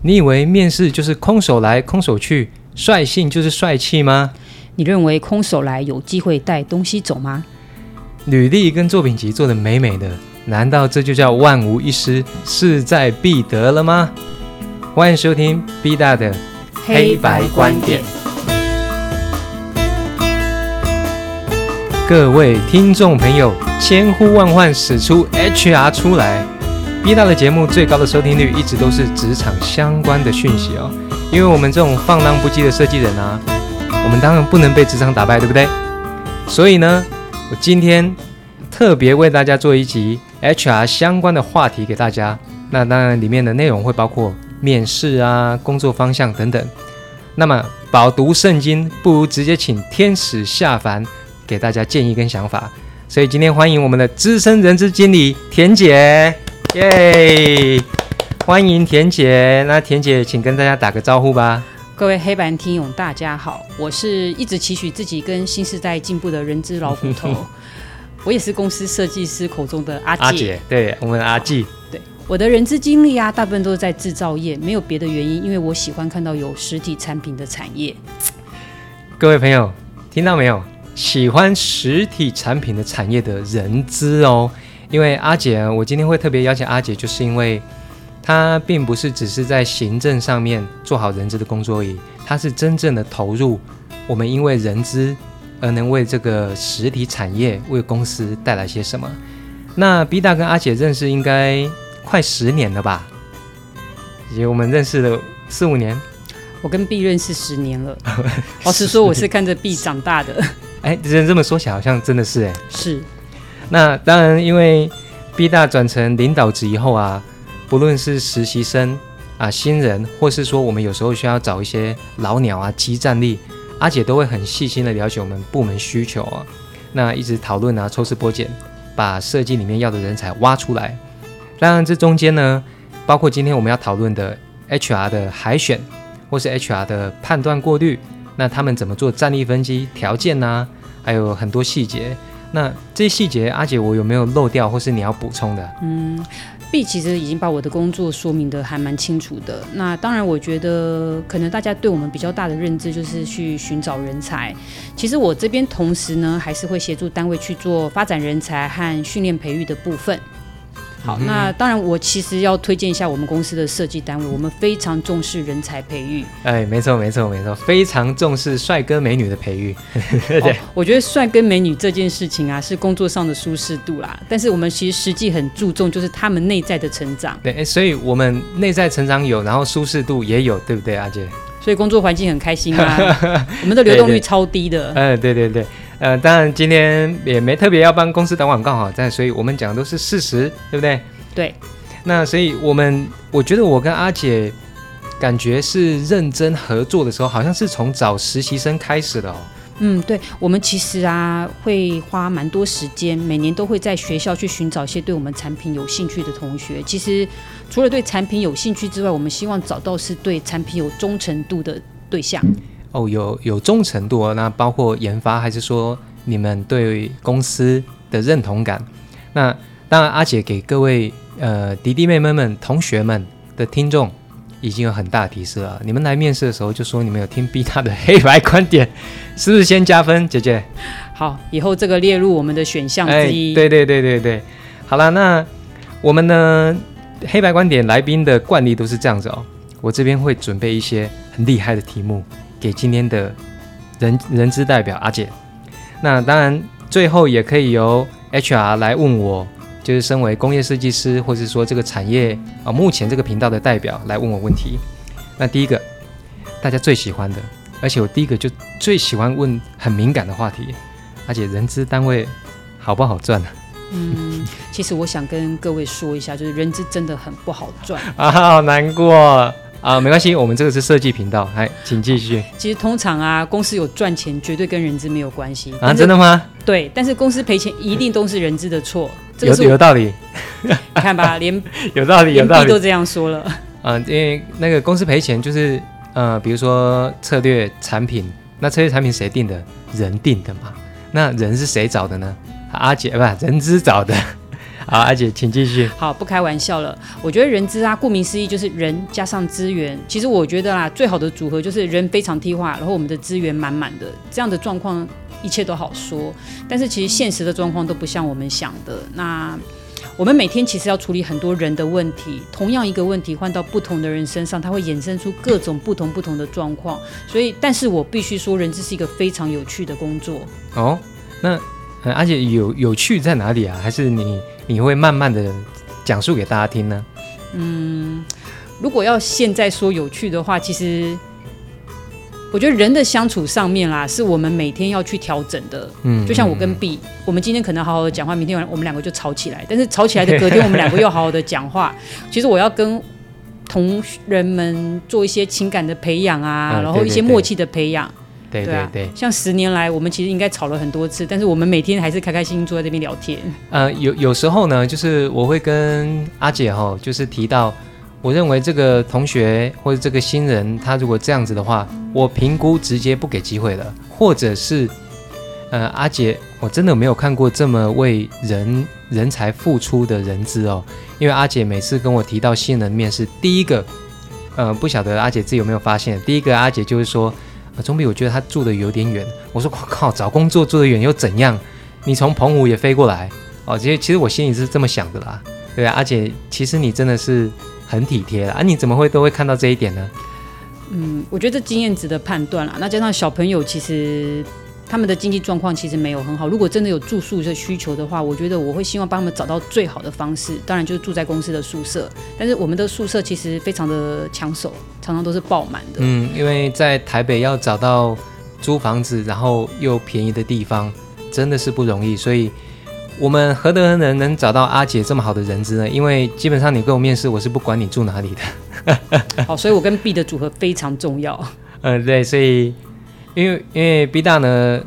你以为面试就是空手来空手去，率性就是帅气吗？你认为空手来有机会带东西走吗？履历跟作品集做的美美的，难道这就叫万无一失、势在必得了吗？欢迎收听 B 大的黑白观点。各位听众朋友，千呼万唤使出 HR 出来，B 大的节目最高的收听率一直都是职场相关的讯息哦。因为我们这种放浪不羁的设计人啊，我们当然不能被职场打败，对不对？所以呢，我今天特别为大家做一集 HR 相关的话题给大家。那当然，里面的内容会包括面试啊、工作方向等等。那么，饱读圣经不如直接请天使下凡。给大家建议跟想法，所以今天欢迎我们的资深人资经理田姐，耶！欢迎田姐，那田姐请跟大家打个招呼吧。各位黑白听友，大家好，我是一直期许自己跟新时代进步的人资老骨头，我也是公司设计师口中的阿姐。阿姐，对我们阿季。对，我的人资经历啊，大部分都是在制造业，没有别的原因，因为我喜欢看到有实体产品的产业。各位朋友，听到没有？喜欢实体产品的产业的人资哦，因为阿姐，我今天会特别邀请阿姐，就是因为她并不是只是在行政上面做好人资的工作而已，她是真正的投入。我们因为人资而能为这个实体产业、为公司带来些什么？那 B 大跟阿姐认识应该快十年了吧？也我们认识了四五年。我跟 B 认识十年了，老实说，我是看着 B 长大的。哎，人这么说起来，好像真的是哎。是。那当然，因为 B 大转成领导职以后啊，不论是实习生啊、新人，或是说我们有时候需要找一些老鸟啊、激战力，阿姐都会很细心的了解我们部门需求啊。那一直讨论啊，抽丝剥茧，把设计里面要的人才挖出来。当然，这中间呢，包括今天我们要讨论的 HR 的海选，或是 HR 的判断过滤。那他们怎么做战力分析条件呢？还有很多细节。那这些细节，阿姐我有没有漏掉，或是你要补充的？嗯，B 其实已经把我的工作说明的还蛮清楚的。那当然，我觉得可能大家对我们比较大的认知就是去寻找人才。其实我这边同时呢，还是会协助单位去做发展人才和训练培育的部分。好，那当然，我其实要推荐一下我们公司的设计单位，我们非常重视人才培育。哎，没错，没错，没错，非常重视帅哥美女的培育。对，我觉得帅哥美女这件事情啊，是工作上的舒适度啦。但是我们其实实际很注重，就是他们内在的成长。对，所以我们内在成长有，然后舒适度也有，对不对，阿姐？所以工作环境很开心啊，我们的流动率超低的。嗯，对对对。呃，当然今天也没特别要帮公司打广告哈，但所以我们讲的都是事实，对不对？对。那所以我们，我觉得我跟阿姐感觉是认真合作的时候，好像是从找实习生开始的哦。嗯，对，我们其实啊会花蛮多时间，每年都会在学校去寻找一些对我们产品有兴趣的同学。其实除了对产品有兴趣之外，我们希望找到是对产品有忠诚度的对象。哦，有有忠诚度，那包括研发，还是说你们对公司的认同感？那当然，阿姐给各位呃弟弟妹妹们、同学们的听众已经有很大的提示了。你们来面试的时候就说你们有听 B 大的 黑白观点，是不是先加分？姐姐，好，以后这个列入我们的选项之一。对对对对对，好了，那我们呢黑白观点来宾的惯例都是这样子哦。我这边会准备一些很厉害的题目。给今天的人人资代表阿姐，那当然最后也可以由 HR 来问我，就是身为工业设计师，或者说这个产业啊，目前这个频道的代表来问我问题。那第一个大家最喜欢的，而且我第一个就最喜欢问很敏感的话题，而且人资单位好不好赚呢？嗯，其实我想跟各位说一下，就是人资真的很不好赚 啊，好难过。啊，没关系，我们这个是设计频道，来，请继续。其实通常啊，公司有赚钱，绝对跟人资没有关系啊，真的吗？对，但是公司赔钱一定都是人资的错，有有道理。你看吧，连有道理，有道理都这样说了。嗯，因为那个公司赔钱，就是呃，比如说策略产品，那策略产品谁定的？人定的嘛。那人是谁找的呢？阿杰不，人资找的。好，阿姐，请继续。好，不开玩笑了。我觉得人资啊，顾名思义就是人加上资源。其实我觉得啦，最好的组合就是人非常替化，然后我们的资源满满的，这样的状况一切都好说。但是其实现实的状况都不像我们想的。那我们每天其实要处理很多人的问题，同样一个问题换到不同的人身上，它会衍生出各种不同不同的状况。所以，但是我必须说，人资是一个非常有趣的工作。哦，那阿姐有有趣在哪里啊？还是你你会慢慢的讲述给大家听呢？嗯，如果要现在说有趣的话，其实。我觉得人的相处上面啦，是我们每天要去调整的。嗯，就像我跟 B，我们今天可能好好的讲话，明天晚上我们两个就吵起来。但是吵起来的隔天，我们两个又好好的讲话。其实我要跟同人们做一些情感的培养啊，然后一些默契的培养。对对对，像十年来，我们其实应该吵了很多次，但是我们每天还是开开心心坐在这边聊天。呃，有有时候呢，就是我会跟阿姐哈，就是提到。我认为这个同学或者这个新人，他如果这样子的话，我评估直接不给机会了，或者是，呃，阿姐，我真的没有看过这么为人人才付出的人资哦。因为阿姐每次跟我提到新人面试，第一个，呃，不晓得阿姐自己有没有发现，第一个阿姐就是说，总比我觉得他住的有点远。我说我靠，找工作住的远又怎样？你从澎湖也飞过来哦。其实其实我心里是这么想的啦，对啊，而且，其实你真的是。很体贴啊！你怎么会都会看到这一点呢？嗯，我觉得经验值得判断啦，那加上小朋友其实他们的经济状况其实没有很好。如果真的有住宿的需求的话，我觉得我会希望帮他们找到最好的方式。当然就是住在公司的宿舍，但是我们的宿舍其实非常的抢手，常常都是爆满的。嗯，因为在台北要找到租房子然后又便宜的地方，真的是不容易，所以。我们何德何能能找到阿姐这么好的人资呢？因为基本上你跟我面试，我是不管你住哪里的。好，所以我跟 B 的组合非常重要。嗯，对，所以因为因为 B 大呢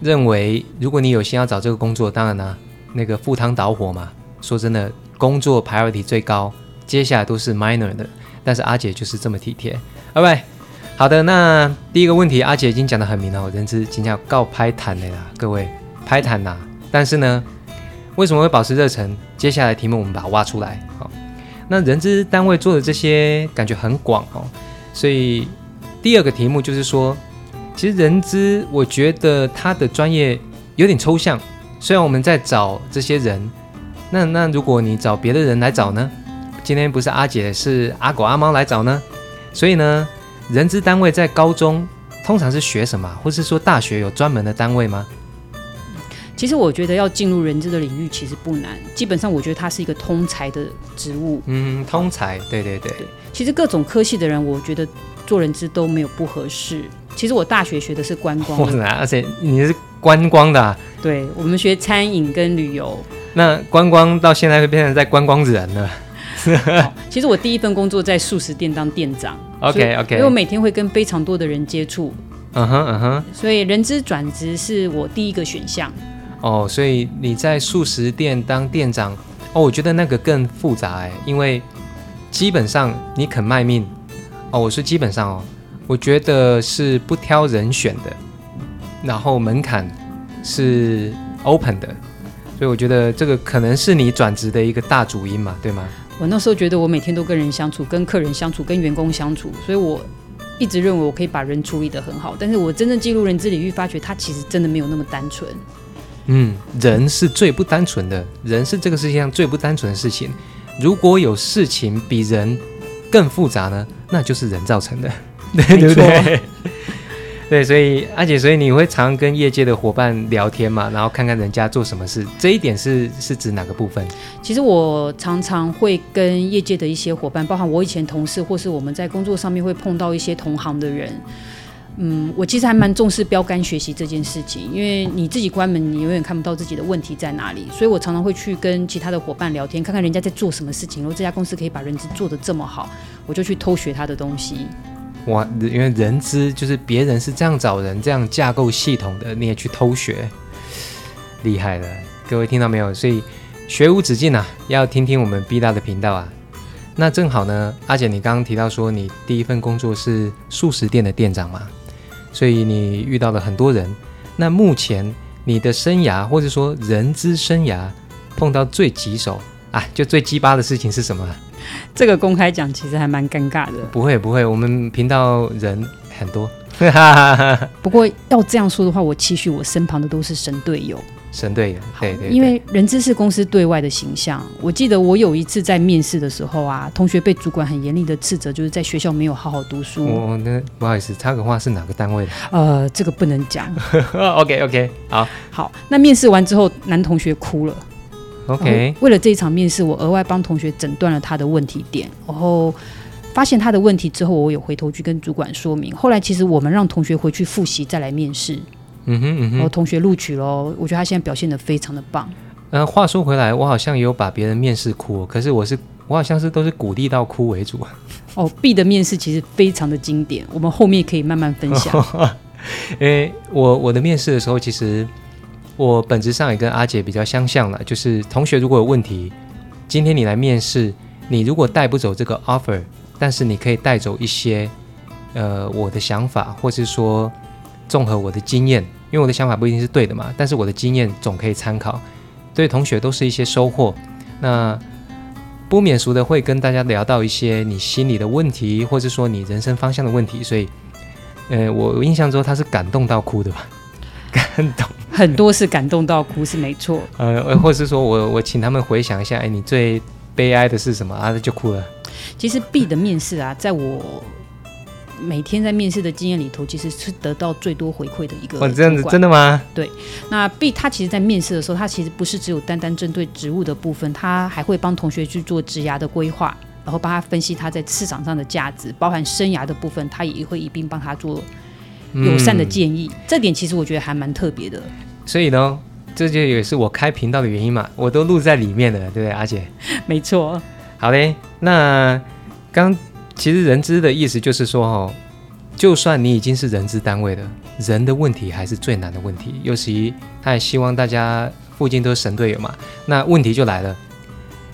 认为，如果你有心要找这个工作，当然呢那个赴汤蹈火嘛。说真的，工作 priority 最高，接下来都是 minor 的。但是阿姐就是这么体贴。OK，好的，那第一个问题，阿姐已经讲得很明了，人资今天要告拍坦的啦，各位拍坦呐。但是呢。为什么会保持热忱？接下来题目我们把它挖出来。好，那人资单位做的这些感觉很广哦，所以第二个题目就是说，其实人资我觉得他的专业有点抽象。虽然我们在找这些人，那那如果你找别的人来找呢？今天不是阿姐，是阿狗阿猫来找呢？所以呢，人资单位在高中通常是学什么，或是说大学有专门的单位吗？其实我觉得要进入人资的领域其实不难，基本上我觉得它是一个通才的职务。嗯，通才，对对对。其实各种科系的人，我觉得做人资都没有不合适。其实我大学学的是观光，而且你是观光的。对，我们学餐饮跟旅游。那观光到现在会变成在观光人了。其实我第一份工作在素食店当店长。OK OK。因为我每天会跟非常多的人接触。嗯哼嗯哼。所以人资转职是我第一个选项。哦，所以你在素食店当店长，哦，我觉得那个更复杂哎，因为基本上你肯卖命，哦，我说基本上哦，我觉得是不挑人选的，然后门槛是 open 的，所以我觉得这个可能是你转职的一个大主因嘛，对吗？我那时候觉得我每天都跟人相处，跟客人相处，跟员工相处，所以我一直认为我可以把人处理得很好，但是我真正进入人资领域，发觉它其实真的没有那么单纯。嗯，人是最不单纯的，人是这个世界上最不单纯的事情。如果有事情比人更复杂呢，那就是人造成的，对不对？对，所以阿姐，所以你会常跟业界的伙伴聊天嘛，然后看看人家做什么事，这一点是是指哪个部分？其实我常常会跟业界的一些伙伴，包含我以前同事，或是我们在工作上面会碰到一些同行的人。嗯，我其实还蛮重视标杆学习这件事情，因为你自己关门，你永远看不到自己的问题在哪里，所以我常常会去跟其他的伙伴聊天，看看人家在做什么事情。如果这家公司可以把人资做得这么好，我就去偷学他的东西。哇，因为人资就是别人是这样找人、这样架构系统的，你也去偷学，厉害了！各位听到没有？所以学无止境啊，要听听我们 B 大的频道啊。那正好呢，阿姐，你刚刚提到说你第一份工作是素食店的店长嘛？所以你遇到了很多人，那目前你的生涯或者说人之生涯碰到最棘手啊，就最鸡巴的事情是什么？这个公开讲其实还蛮尴尬的。不会不会，我们频道人很多。不过要这样说的话，我期许我身旁的都是神队友。神队友，对对。因为人资是公司对外的形象。我记得我有一次在面试的时候啊，同学被主管很严厉的斥责，就是在学校没有好好读书。哦，那不好意思，插个话是哪个单位的？呃，这个不能讲。OK OK，好。好，那面试完之后，男同学哭了。OK。为了这一场面试，我额外帮同学诊断了他的问题点，然后。发现他的问题之后，我有回头去跟主管说明。后来其实我们让同学回去复习，再来面试。嗯哼嗯哼。然后同学录取喽，我觉得他现在表现的非常的棒。呃，话说回来，我好像也有把别人面试哭，可是我是我好像是都是鼓励到哭为主。哦，B 的面试其实非常的经典，我们后面可以慢慢分享。因为我我的面试的时候，其实我本质上也跟阿姐比较相像了，就是同学如果有问题，今天你来面试，你如果带不走这个 offer。但是你可以带走一些，呃，我的想法，或是说综合我的经验，因为我的想法不一定是对的嘛。但是我的经验总可以参考，对同学都是一些收获。那不免俗的会跟大家聊到一些你心里的问题，或者说你人生方向的问题。所以，呃，我印象中他是感动到哭的吧？感动很多是感动到哭是没错。呃，或是说我我请他们回想一下，哎，你最悲哀的是什么啊？就哭了。其实 B 的面试啊，在我每天在面试的经验里头，其实是得到最多回馈的一个。哦，这样子真的吗？对。那 B 他其实，在面试的时候，他其实不是只有单单针对职务的部分，他还会帮同学去做职涯的规划，然后帮他分析他在市场上的价值，包含生涯的部分，他也会一并帮他做友善的建议。这点其实我觉得还蛮特别的。所以呢，这就也是我开频道的原因嘛，我都录在里面的，对不对，阿姐？没错。好嘞，那刚其实人资的意思就是说，哦，就算你已经是人资单位的，人的问题还是最难的问题。尤其他也希望大家附近都是神队友嘛。那问题就来了，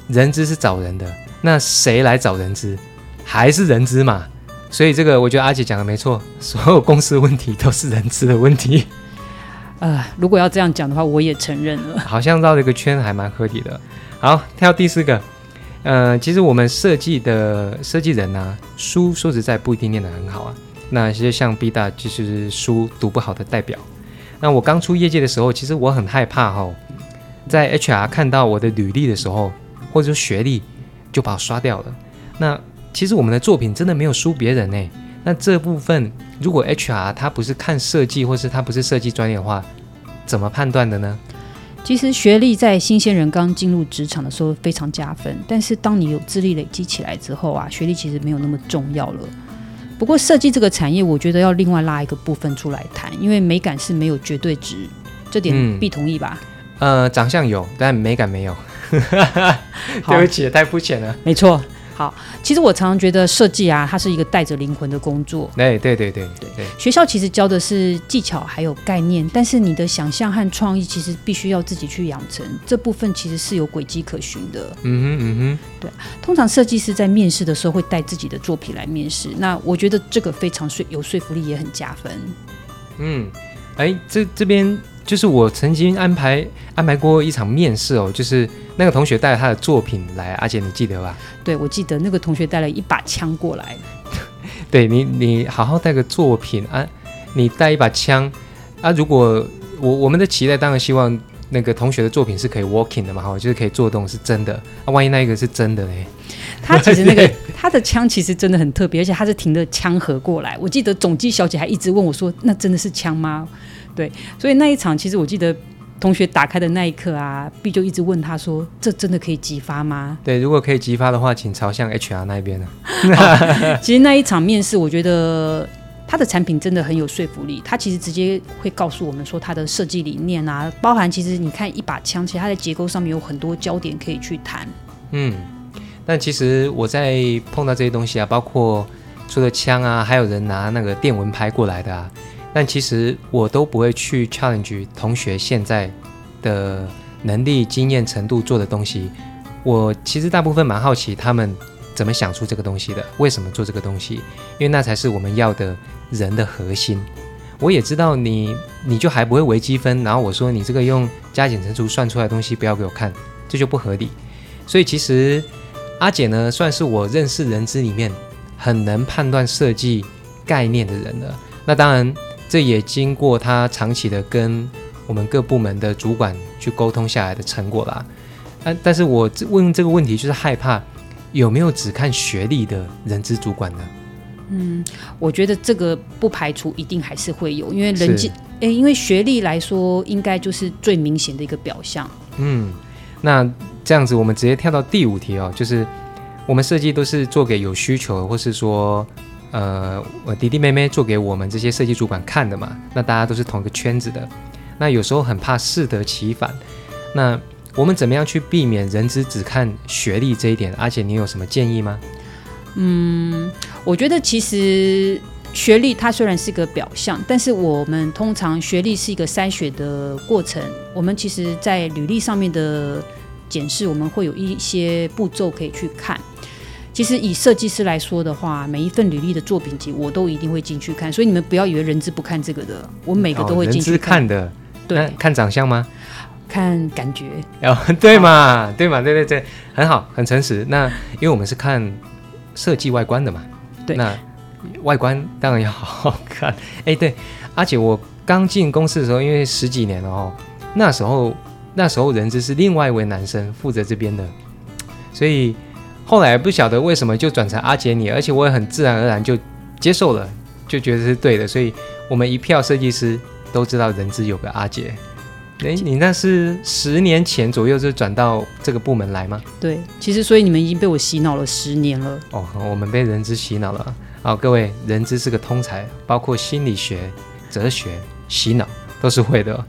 人资是找人的，那谁来找人资？还是人资嘛。所以这个我觉得阿姐讲的没错，所有公司问题都是人资的问题。呃，如果要这样讲的话，我也承认了。好像绕了一个圈，还蛮合理的。好，跳第四个。呃，其实我们设计的设计人呢，书说实在不一定念得很好啊。那其实像 B 大就是书读不好的代表。那我刚出业界的时候，其实我很害怕哈，在 HR 看到我的履历的时候，或者说学历，就把我刷掉了。那其实我们的作品真的没有输别人呢。那这部分如果 HR 他不是看设计，或是他不是设计专业的话，怎么判断的呢？其实学历在新鲜人刚进入职场的时候非常加分，但是当你有资历累积起来之后啊，学历其实没有那么重要了。不过设计这个产业，我觉得要另外拉一个部分出来谈，因为美感是没有绝对值，这点必同意吧？呃，长相有，但美感没有。对不起，太肤浅了。没错。好，其实我常常觉得设计啊，它是一个带着灵魂的工作。哎，对对对对对。学校其实教的是技巧还有概念，但是你的想象和创意其实必须要自己去养成，这部分其实是有轨迹可循的。嗯哼嗯哼。对，通常设计师在面试的时候会带自己的作品来面试，那我觉得这个非常说有说服力，也很加分。嗯，哎，这这边。就是我曾经安排安排过一场面试哦，就是那个同学带了他的作品来，阿姐你记得吧？对，我记得那个同学带了一把枪过来。对你，你好好带个作品啊，你带一把枪啊。如果我我们的期待当然希望那个同学的作品是可以 walking 的嘛，哈，就是可以做动，是真的。啊，万一那一个是真的嘞？他其实那个 他的枪其实真的很特别，而且他是停着枪盒过来。我记得总机小姐还一直问我说：“那真的是枪吗？”对，所以那一场其实我记得同学打开的那一刻啊，B 就一直问他说：“这真的可以激发吗？”对，如果可以激发的话，请朝向 HR 那边呢。其实那一场面试，我觉得他的产品真的很有说服力。他其实直接会告诉我们说他的设计理念啊，包含其实你看一把枪，其实它的结构上面有很多焦点可以去谈。嗯，但其实我在碰到这些东西啊，包括除了枪啊，还有人拿那个电蚊拍过来的啊。但其实我都不会去 challenge 同学现在的能力、经验程度做的东西。我其实大部分蛮好奇他们怎么想出这个东西的，为什么做这个东西？因为那才是我们要的人的核心。我也知道你，你就还不会微积分，然后我说你这个用加减乘除算出来的东西不要给我看，这就不合理。所以其实阿姐呢，算是我认识人资里面很能判断设计概念的人了。那当然，这也经过她长期的跟我们各部门的主管去沟通下来的成果啦。但但是我问这个问题，就是害怕有没有只看学历的人资主管呢？嗯，我觉得这个不排除一定还是会有，因为人际因为学历来说，应该就是最明显的一个表象。嗯，那这样子，我们直接跳到第五题哦，就是我们设计都是做给有需求，或是说，呃，我弟弟妹妹做给我们这些设计主管看的嘛。那大家都是同一个圈子的，那有时候很怕适得其反。那我们怎么样去避免人资只看学历这一点？而且你有什么建议吗？嗯我觉得其实学历它虽然是个表象，但是我们通常学历是一个筛选的过程。我们其实，在履历上面的检视，我们会有一些步骤可以去看。其实以设计师来说的话，每一份履历的作品集我都一定会进去看，所以你们不要以为人资不看这个的，我每个都会进去看的，对，看长相吗？看感觉。哦，对嘛，对嘛，对对对，很好，很诚实。那因为我们是看设计外观的嘛，对那外观当然要好好看。哎，对，而且我刚进公司的时候，因为十几年了哦，那时候那时候人资是另外一位男生负责这边的，所以后来不晓得为什么就转成阿杰你，而且我也很自然而然就接受了，就觉得是对的，所以我们一票设计师都知道人资有个阿杰。哎，你那是十年前左右就转到这个部门来吗？对，其实所以你们已经被我洗脑了十年了。哦，我们被人资洗脑了。好，各位，人资是个通才，包括心理学、哲学、洗脑都是会的。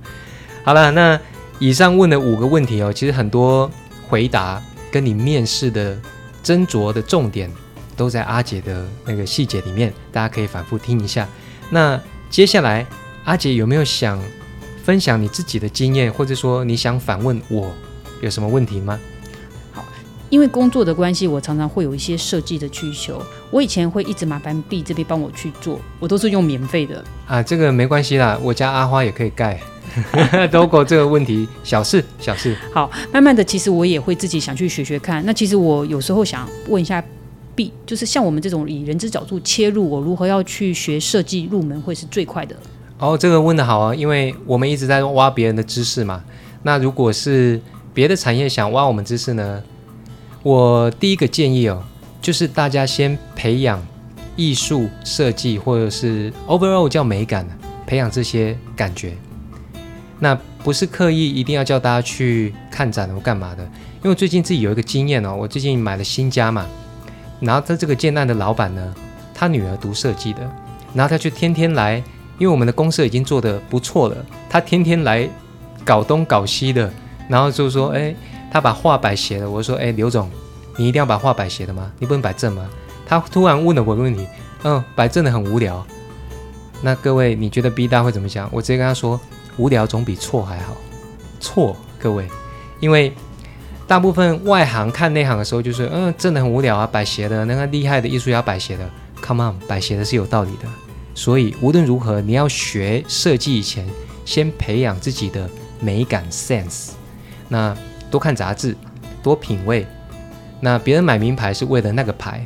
好了，那以上问的五个问题哦，其实很多回答跟你面试的斟酌的重点都在阿姐的那个细节里面，大家可以反复听一下。那接下来，阿姐有没有想分享你自己的经验，或者说你想反问我有什么问题吗？因为工作的关系，我常常会有一些设计的需求。我以前会一直麻烦 B 这边帮我去做，我都是用免费的。啊，这个没关系啦，我家阿花也可以盖。都过这个问题，小事小事。好，慢慢的，其实我也会自己想去学学看。那其实我有时候想问一下 B，就是像我们这种以人之角度切入，我如何要去学设计入门会是最快的？哦，这个问的好啊，因为我们一直在挖别人的知识嘛。那如果是别的产业想挖我们知识呢，我第一个建议哦，就是大家先培养艺术设计或者是 overall 叫美感，培养这些感觉。那不是刻意一定要叫大家去看展或干嘛的，因为最近自己有一个经验哦，我最近买了新家嘛，然后他这个建案的老板呢，他女儿读设计的，然后他就天天来，因为我们的公社已经做得不错了，他天天来搞东搞西的，然后就说，哎，他把画摆斜了，我说，哎，刘总，你一定要把画摆斜的吗？你不能摆正吗？他突然问了我个问题，嗯，摆正的很无聊。那各位，你觉得 B 大会怎么想？我直接跟他说，无聊总比错还好。错，各位，因为大部分外行看内行的时候，就是嗯，真的很无聊啊，摆斜的那个厉害的艺术家摆斜的，Come on，摆斜的是有道理的。所以无论如何，你要学设计以前，先培养自己的美感 sense。那多看杂志，多品味。那别人买名牌是为了那个牌，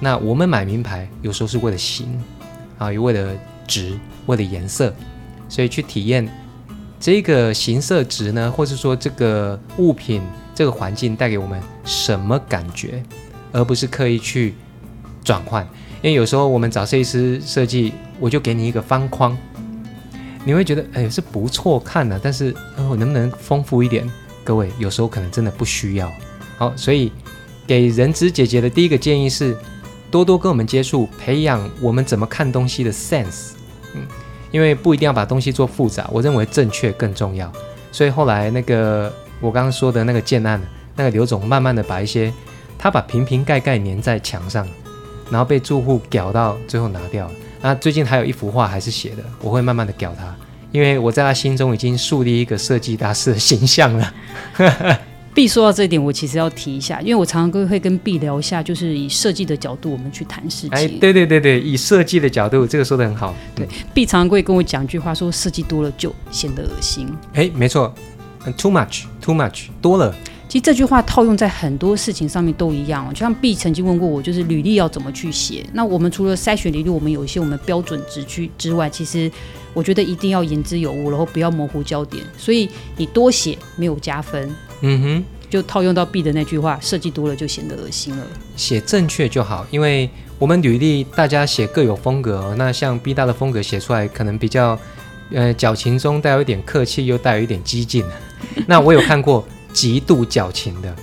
那我们买名牌有时候是为了型啊，又为了值，为了颜色，所以去体验这个形色值呢，或是说这个物品、这个环境带给我们什么感觉，而不是刻意去转换。因为有时候我们找设计师设计，我就给你一个方框，你会觉得哎是不错看的，但是呃我能不能丰富一点？各位有时候可能真的不需要。好，所以给人资姐姐的第一个建议是，多多跟我们接触，培养我们怎么看东西的 sense。嗯，因为不一定要把东西做复杂，我认为正确更重要。所以后来那个我刚刚说的那个建案，那个刘总慢慢的把一些他把瓶瓶盖盖粘在墙上，然后被住户屌到最后拿掉了。那最近还有一幅画还是写的，我会慢慢的屌他，因为我在他心中已经树立一个设计大师的形象了。B 说到这一点，我其实要提一下，因为我常常跟会跟 B 聊一下，就是以设计的角度，我们去谈事哎，情。对对对对，以设计的角度，这个说的很好。对 B 常常会跟我讲一句话，说设计多了就显得恶心。哎，没错嗯，too much，too much，多了其实这句话套用在很多事情上面都一样哦。就像 B 曾经问过我，就是履历要怎么去写？那我们除了筛选履历，我们有一些我们标准值去之外，其实我觉得一定要言之有物，然后不要模糊焦点。所以你多写没有加分。嗯哼，就套用到 B 的那句话，设计多了就显得恶心了。写正确就好，因为我们履历大家写各有风格哦。那像 B 大的风格写出来可能比较，呃，矫情中带有一点客气，又带有一点激进。那我有看过极度矫情的，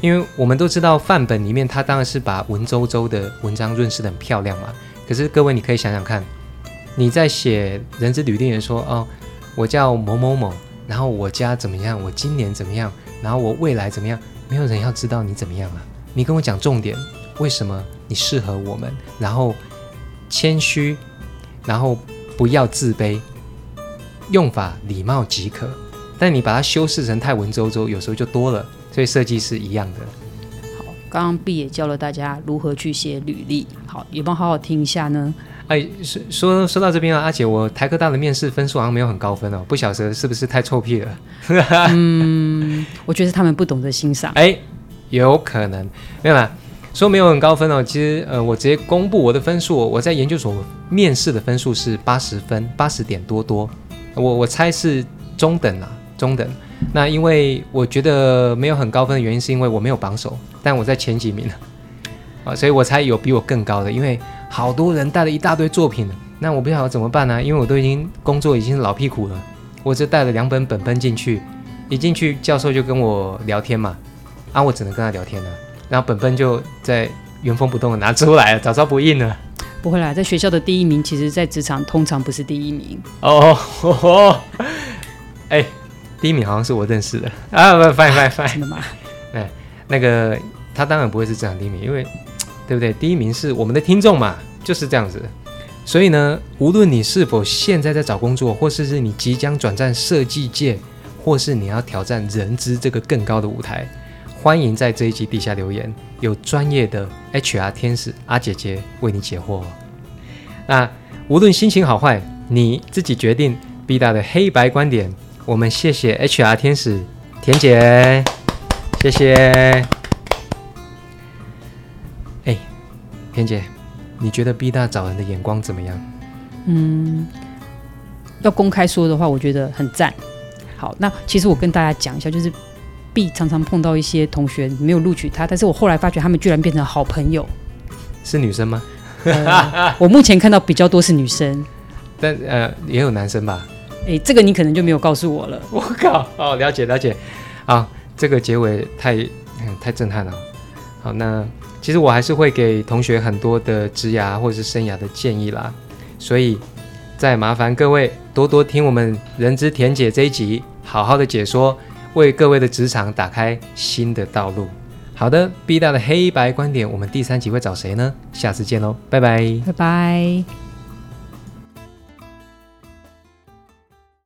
因为我们都知道范本里面他当然是把文绉绉的文章润饰的很漂亮嘛。可是各位你可以想想看，你在写人资履历人说哦，我叫某某某，然后我家怎么样，我今年怎么样，然后我未来怎么样，没有人要知道你怎么样啊。你跟我讲重点，为什么你适合我们？然后谦虚，然后不要自卑，用法礼貌即可。但你把它修饰成太文绉绉，有时候就多了。所以设计是一样的。好，刚刚 B 也教了大家如何去写履历。好，有没有好好听一下呢？哎，说说说到这边啊，阿姐，我台科大的面试分数好像没有很高分哦，不晓得是不是太臭屁了？嗯，我觉得他们不懂得欣赏。哎，有可能没有啦。说没有很高分哦，其实呃，我直接公布我的分数，我在研究所面试的分数是八十分，八十点多多。我我猜是中等啊，中等。那因为我觉得没有很高分的原因，是因为我没有榜首，但我在前几名啊，所以我才有比我更高的。因为好多人带了一大堆作品，那我不晓得怎么办呢？因为我都已经工作已经是老屁股了，我只带了两本本本进去，一进去教授就跟我聊天嘛，啊，我只能跟他聊天了，然后本本就在原封不动的拿出来了，早知道不印了。不会啦，在学校的第一名，其实在职场通常不是第一名。哦，哎。第一名好像是我认识的啊，不，翻翻翻，真的吗？哎，那个他当然不会是这样第一名，因为对不对？第一名是我们的听众嘛，就是这样子。所以呢，无论你是否现在在找工作，或是是你即将转战设计界，或是你要挑战人资这个更高的舞台，欢迎在这一集底下留言，有专业的 HR 天使阿姐姐为你解惑。那无论心情好坏，你自己决定。B 大的黑白观点。我们谢谢 HR 天使田姐，谢谢。哎，田姐，你觉得 B 大找人的眼光怎么样？嗯，要公开说的话，我觉得很赞。好，那其实我跟大家讲一下，就是 B 常常碰到一些同学没有录取他，但是我后来发觉他们居然变成好朋友。是女生吗？我目前看到比较多是女生，但呃也有男生吧。哎，这个你可能就没有告诉我了。我靠！哦，了解了解。啊，这个结尾太太震撼了。好，那其实我还是会给同学很多的职涯或者是生涯的建议啦。所以再麻烦各位多多听我们人之田姐这一集，好好的解说，为各位的职场打开新的道路。好的，B 大的黑白观点，我们第三集会找谁呢？下次见喽，拜拜，拜拜。